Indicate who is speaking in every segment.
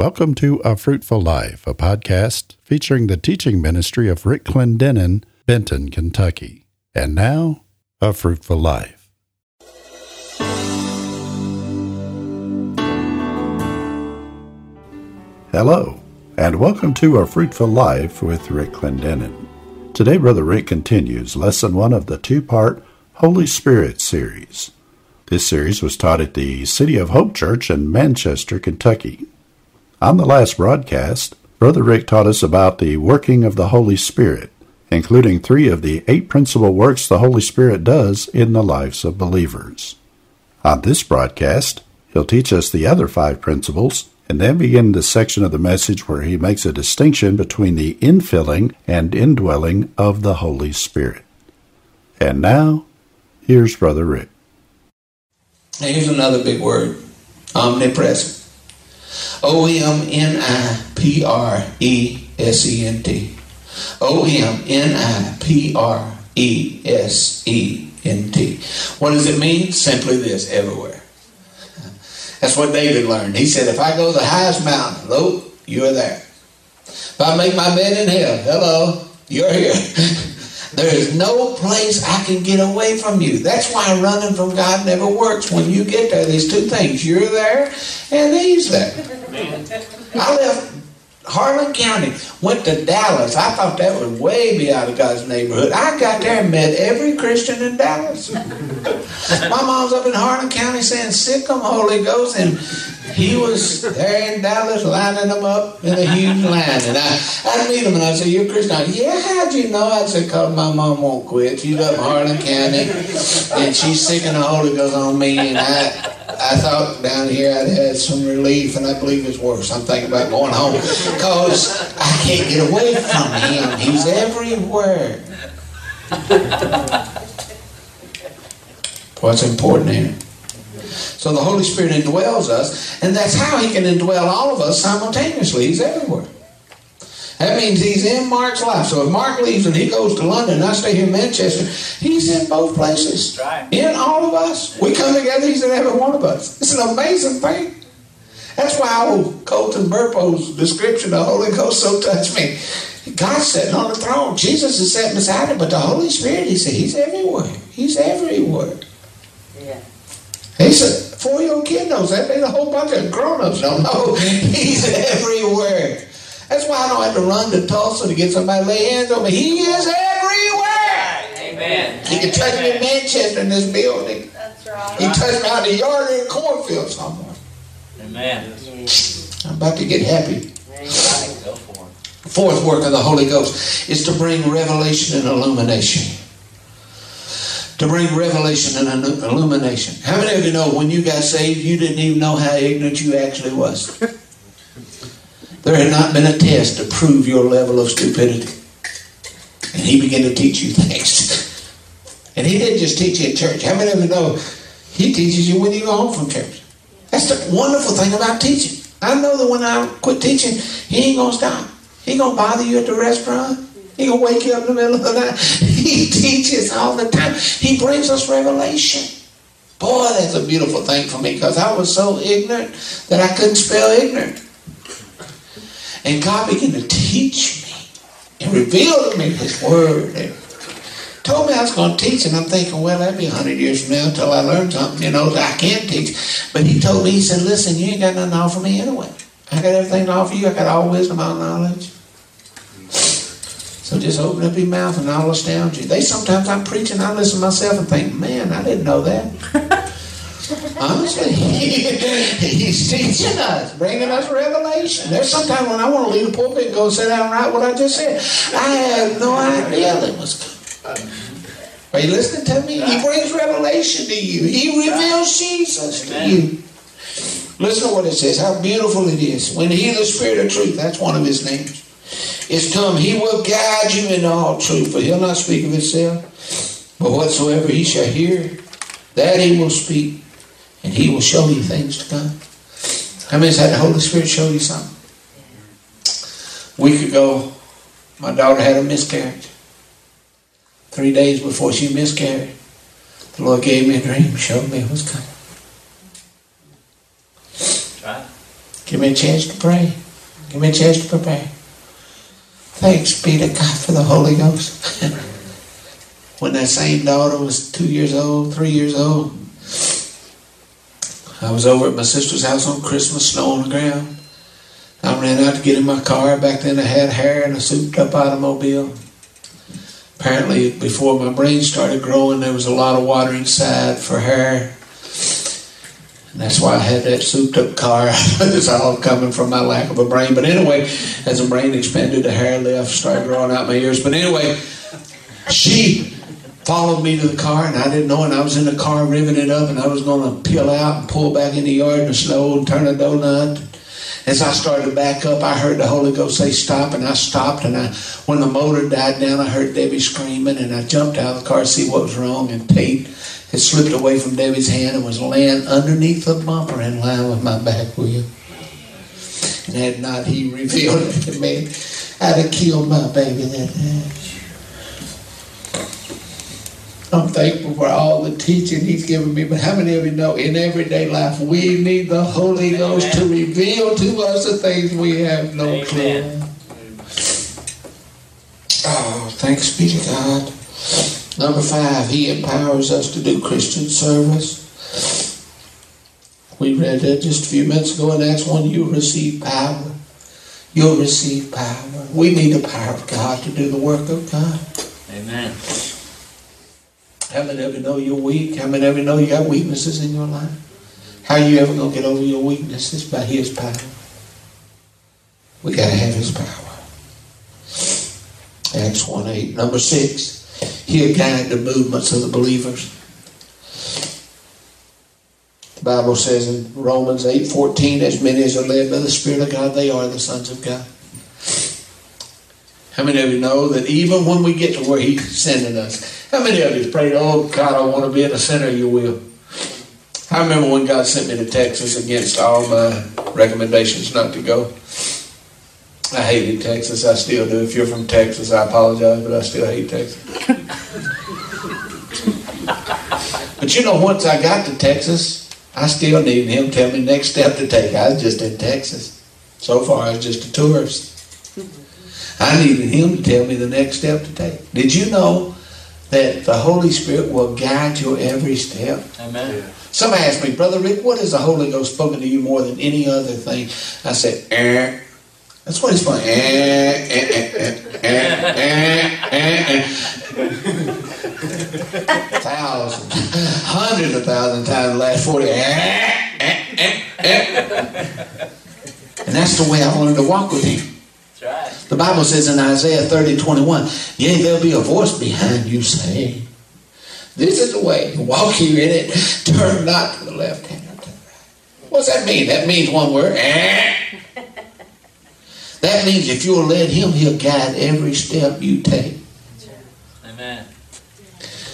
Speaker 1: Welcome to A Fruitful Life, a podcast featuring the teaching ministry of Rick Clendenen, Benton, Kentucky. And now, A Fruitful Life. Hello, and welcome to A Fruitful Life with Rick Clendenen. Today, Brother Rick continues lesson one of the two part Holy Spirit series. This series was taught at the City of Hope Church in Manchester, Kentucky. On the last broadcast, Brother Rick taught us about the working of the Holy Spirit, including three of the eight principal works the Holy Spirit does in the lives of believers. On this broadcast, he'll teach us the other five principles and then begin the section of the message where he makes a distinction between the infilling and indwelling of the Holy Spirit. And now, here's Brother Rick.
Speaker 2: Here's another big word omnipresent. O M N I P R E S E N T. O M N I P R E S E N T. What does it mean? Simply this everywhere. That's what David learned. He said, If I go to the highest mountain, lo, you are there. If I make my bed in hell, hello, you're here. There is no place I can get away from you. That's why running from God never works. When you get there, there's two things. You're there and He's there. I left Harlan County, went to Dallas. I thought that was way be out of God's neighborhood. I got there and met every Christian in Dallas. My mom's up in Harlan County saying, Sick them, Holy Ghost. And he was there in Dallas lining them up in a huge line. And I, I'd meet him and I'd say, You're Christian? Yeah, how'd you know? I'd say, Because my mom won't quit. She's up in Harlan County and she's sick and the Holy Ghost on me. And I, I thought down here I'd had some relief, and I believe it's worse. I'm thinking about going home because I can't get away from him. He's everywhere. What's important here? So the Holy Spirit indwells us, and that's how He can indwell all of us simultaneously. He's everywhere. That means he's in Mark's life. So if Mark leaves and he goes to London, and I stay here in Manchester, he's in both places.
Speaker 3: Right.
Speaker 2: In all of us. We come together, he's in every one of us. It's an amazing thing. That's why old Colton Burpo's description of the Holy Ghost so touched me. God's sitting on the throne. Jesus is sitting beside him, but the Holy Spirit, he said, he's everywhere. He's everywhere.
Speaker 3: Yeah.
Speaker 2: He said, four-year-old kid knows that. There's a whole bunch of grown-ups don't know. He's everywhere. That's why I don't have to run to Tulsa to get somebody to lay hands on me. He is everywhere.
Speaker 3: Amen.
Speaker 2: He can touch me in Manchester in this building.
Speaker 4: That's right.
Speaker 2: He touched me out in the yard in a cornfield somewhere.
Speaker 3: Amen.
Speaker 2: I'm about to get happy.
Speaker 3: Go for it.
Speaker 2: Fourth work of the Holy Ghost is to bring revelation and illumination. To bring revelation and illumination. How many of you know when you got saved, you didn't even know how ignorant you actually was? There had not been a test to prove your level of stupidity. And he began to teach you things. And he didn't just teach you in church. How many of you know he teaches you when you go home from church? That's the wonderful thing about teaching. I know that when I quit teaching, he ain't gonna stop. He gonna bother you at the restaurant. He gonna wake you up in the middle of the night. He teaches all the time. He brings us revelation. Boy, that's a beautiful thing for me because I was so ignorant that I couldn't spell ignorant. And God began to teach me and reveal to me His Word. And told me I was going to teach, and I'm thinking, well, that'd be a hundred years from now until I learn something, you know, that I can teach. But He told me, He said, listen, you ain't got nothing to offer me anyway. I got everything to offer you. I got all wisdom, all knowledge. So just open up your mouth and I'll astound you. They sometimes I'm preaching, I listen to myself and think, man, I didn't know that. Honestly, he's teaching us, bringing us revelation. There's sometimes when I want to leave the pulpit and go sit down and write what I just said. I have no idea that was coming. Are you listening to me? He brings revelation to you. He reveals Jesus to you. Listen to what it says, how beautiful it is. When he, the Spirit of truth, that's one of his names, is come, he will guide you in all truth, for he'll not speak of himself, but whatsoever he shall hear, that he will speak, and he will show you things to come. How many's had the Holy Spirit show you something? A week ago, my daughter had a miscarriage. Three days before she miscarried, the Lord gave me a dream, showed me it was coming. Give me a chance to pray. Give me a chance to prepare. Thanks be to God for the Holy Ghost. when that same daughter was two years old, three years old, I was over at my sister's house on Christmas, snow on the ground. I ran out to get in my car. Back then I had hair and a souped up automobile. Apparently, before my brain started growing, there was a lot of water inside for hair. And that's why I had that souped up car. it's all coming from my lack of a brain. But anyway, as the brain expanded, the hair left, started growing out my ears. But anyway, she followed me to the car, and I didn't know. And I was in the car riveting it up, and I was going to peel out and pull back in the yard in the snow and turn a donut. As I started to back up, I heard the Holy Ghost say, Stop, and I stopped. And I, when the motor died down, I heard Debbie screaming, and I jumped out of the car to see what was wrong. And Tate had slipped away from Debbie's hand and was laying underneath the bumper in line with my back wheel. And had not he revealed it to me, I'd have killed my baby that day. I'm thankful for all the teaching He's given me. But how many of you know in everyday life we need the Holy Ghost to reveal to us the things we have no
Speaker 3: Amen.
Speaker 2: clue? Oh, thanks be to God. Number five, He empowers us to do Christian service. We read that just a few minutes ago in Acts 1. You'll receive power. You'll receive power. We need the power of God to do the work of God.
Speaker 3: Amen.
Speaker 2: How many of you know you're weak? How many of you know you got weaknesses in your life? How are you ever going to get over your weaknesses? By His power. We got to have His power. Acts 1 8. Number 6. He'll guide the movements of the believers. The Bible says in Romans 8 14, as many as are led by the Spirit of God, they are the sons of God. How many of you know that even when we get to where He's sending us, how many of you prayed, Oh God, I want to be in the center of your will? I remember when God sent me to Texas against all my recommendations not to go. I hated Texas. I still do. If you're from Texas, I apologize, but I still hate Texas. but you know, once I got to Texas, I still needed him to tell me next step to take. I was just in Texas. So far, I was just a tourist. I needed him to tell me the next step to take. Did you know that the Holy Spirit will guide your every step?
Speaker 3: Amen.
Speaker 2: Somebody asked me, Brother Rick, what has the Holy Ghost spoken to you more than any other thing? I said, eh. That's what. Eh, eh, eh, eh, eh, eh, eh. Thousands, hundreds of thousands of times the last 40. Eh, eh, eh, eh. And that's the way I wanted to walk with him.
Speaker 3: Right.
Speaker 2: The Bible says in Isaiah 30, 21, Yea, there'll be a voice behind you saying, This is the way, walk you in it, turn not to the left hand or to the right. What's that mean? That means one word. eh. That means if you'll let him, he'll guide every step you take.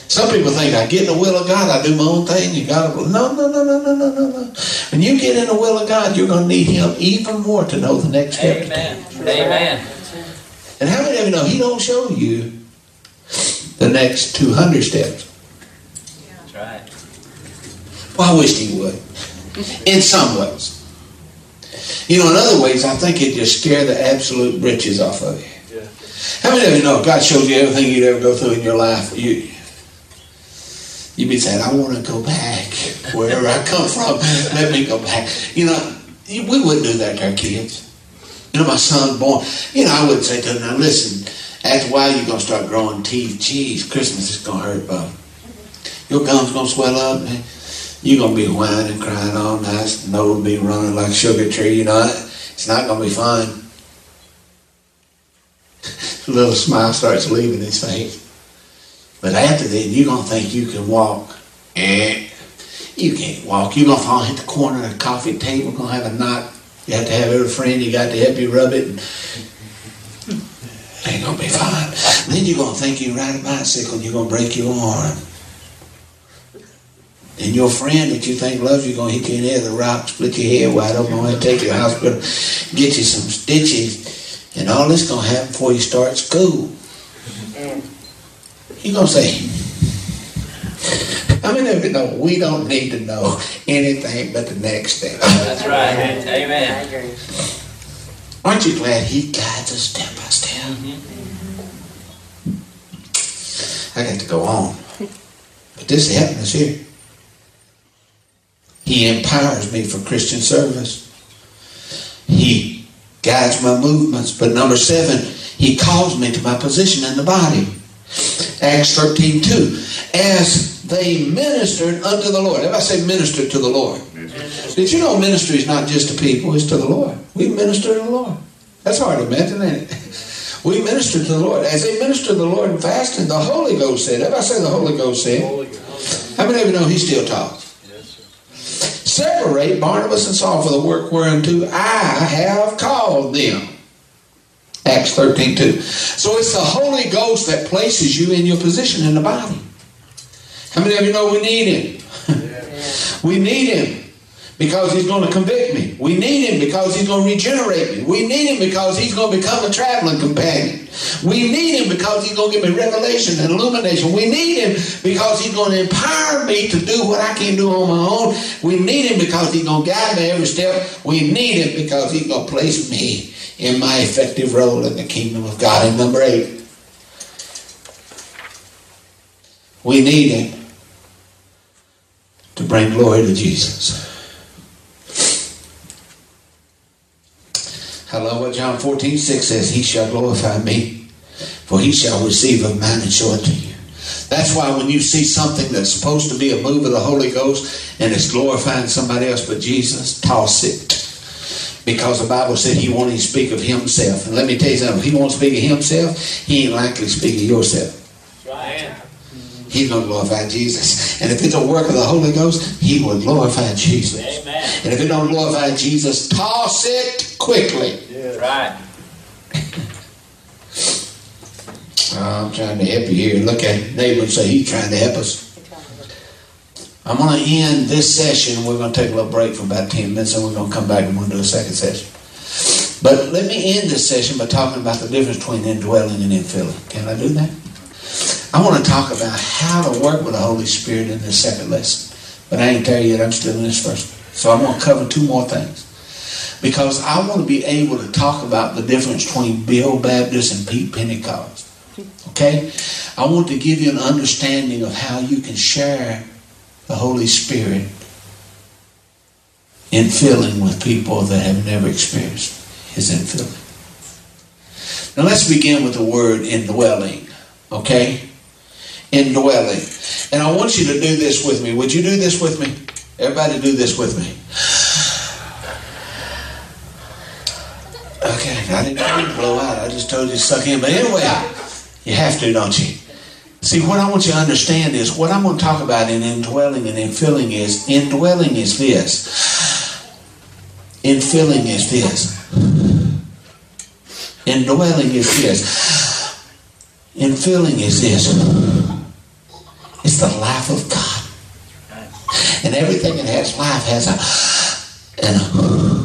Speaker 2: Some people think I get in the will of God, I do my own thing. You got to no, no, no, no, no, no, no, no. When you get in the will of God, you're going to need Him even more to know the next step.
Speaker 3: Amen. Amen.
Speaker 2: And how many of you know He don't show you the next 200 steps?
Speaker 3: That's right.
Speaker 2: Well, I wished He would. In some ways. You know, in other ways, I think it just scare the absolute britches off of you. How many of you know if God shows you everything you'd ever go through in your life, you you'd be saying, I want to go back wherever I come from. Let me go back. You know, we wouldn't do that to our kids. You know, my son born. You know, I wouldn't say to him, now listen, after a while you're going to start growing teeth. Jeez, Christmas is going to hurt, Bob. Your gums going to swell up. man. You're going to be whining and crying all night. Nose be running like sugar tree. You know, it's not going to be fun. A little smile starts leaving his face. But after that, you're going to think you can walk. Eh. You can't walk. You're going to fall hit the corner of the coffee table. going to have a knot. You have to have every friend you got to help you rub it. And ain't going to be fine. Then you're going to think you ride a bicycle and you're going to break your arm. And your friend that you think loves you going to hit you in the head with a rock, split your head wide open, to take you to the hospital, get you some stitches, and all this going to happen before you start school. You're going to say, I mean, if you know, we don't need to know anything but the next step.
Speaker 3: That's right.
Speaker 4: I
Speaker 3: Amen.
Speaker 4: agree.
Speaker 2: Aren't you glad He guides us step by step? Mm-hmm. I got to go on. But this is helping us here. He empowers me for Christian service. He guides my movements. But number seven, He calls me to my position in the body. Acts 13 2. As they ministered unto the Lord. Everybody say ministered to the Lord. Did you know ministry is not just to people, it's to the Lord. We minister to the Lord. That's hard to imagine, ain't it? We minister to the Lord. As they minister to the Lord in fasting, the Holy Ghost said, everybody say the Holy Ghost said. How many of you know he still talks? Separate Barnabas and Saul for the work whereunto I have called them. Acts 13 2. So it's the Holy Ghost that places you in your position in the body. How many of you know we need him? we need him because he's going to convict me. We need him because he's going to regenerate me. We need him because he's going to become a traveling companion. We need him because he's going to give me revelation and illumination. We need him because he's going to empower me to do what I can't do on my own. We need him because he's going to guide me every step. We need him because he's going to place me in my effective role in the kingdom of God. And number eight, we need him to bring glory to Jesus. I love what John 14, 6 says. He shall glorify me, for he shall receive of mine and show it to you. That's why when you see something that's supposed to be a move of the Holy Ghost and it's glorifying somebody else but Jesus, toss it. Because the Bible said he won't even speak of himself. And let me tell you something, if he won't speak of himself, he ain't likely to speak of yourself.
Speaker 3: Right.
Speaker 2: He's going to glorify Jesus. And if it's a work of the Holy Ghost, he will glorify Jesus.
Speaker 3: Amen.
Speaker 2: And if it don't glorify Jesus, toss it quickly. Yeah.
Speaker 3: Right.
Speaker 2: I'm trying to help you here. Look at neighbor and say, he's trying to help us. I'm going to end this session. We're going to take a little break for about 10 minutes and we're going to come back and we'll do a second session. But let me end this session by talking about the difference between indwelling and infilling. Can I do that? I want to talk about how to work with the Holy Spirit in this second lesson. But I ain't there yet. I'm still in this first. So I'm going to cover two more things. Because I want to be able to talk about the difference between Bill Baptist and Pete Pentecost. Okay? I want to give you an understanding of how you can share the Holy Spirit in filling with people that have never experienced His infilling. Now let's begin with the word indwelling. Okay? Indwelling. And I want you to do this with me. Would you do this with me? Everybody do this with me. Okay, I didn't blow out. I just told you to suck in. But anyway, you have to, don't you? See, what I want you to understand is what I'm going to talk about in indwelling and infilling is indwelling is this. Infilling is this. Indwelling is this. Infilling is this. It's the life of God. And everything that has life has a and a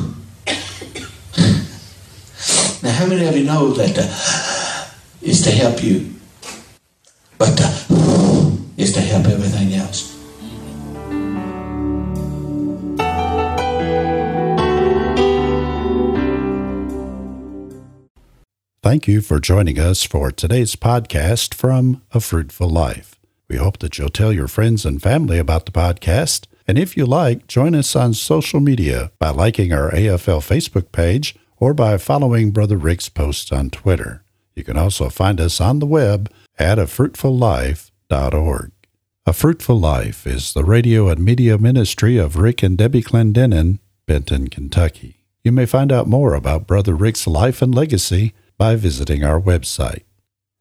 Speaker 2: now, how many of you know that is to help you, but uh, is to help everything else?
Speaker 1: Thank you for joining us for today's podcast from A Fruitful Life. We hope that you'll tell your friends and family about the podcast. And if you like, join us on social media by liking our AFL Facebook page or by following Brother Rick's posts on Twitter. You can also find us on the web at afruitfullife.org. A Fruitful Life is the radio and media ministry of Rick and Debbie Clendenen, Benton, Kentucky. You may find out more about Brother Rick's life and legacy by visiting our website.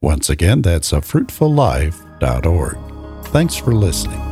Speaker 1: Once again, that's afruitfullife.org. Thanks for listening.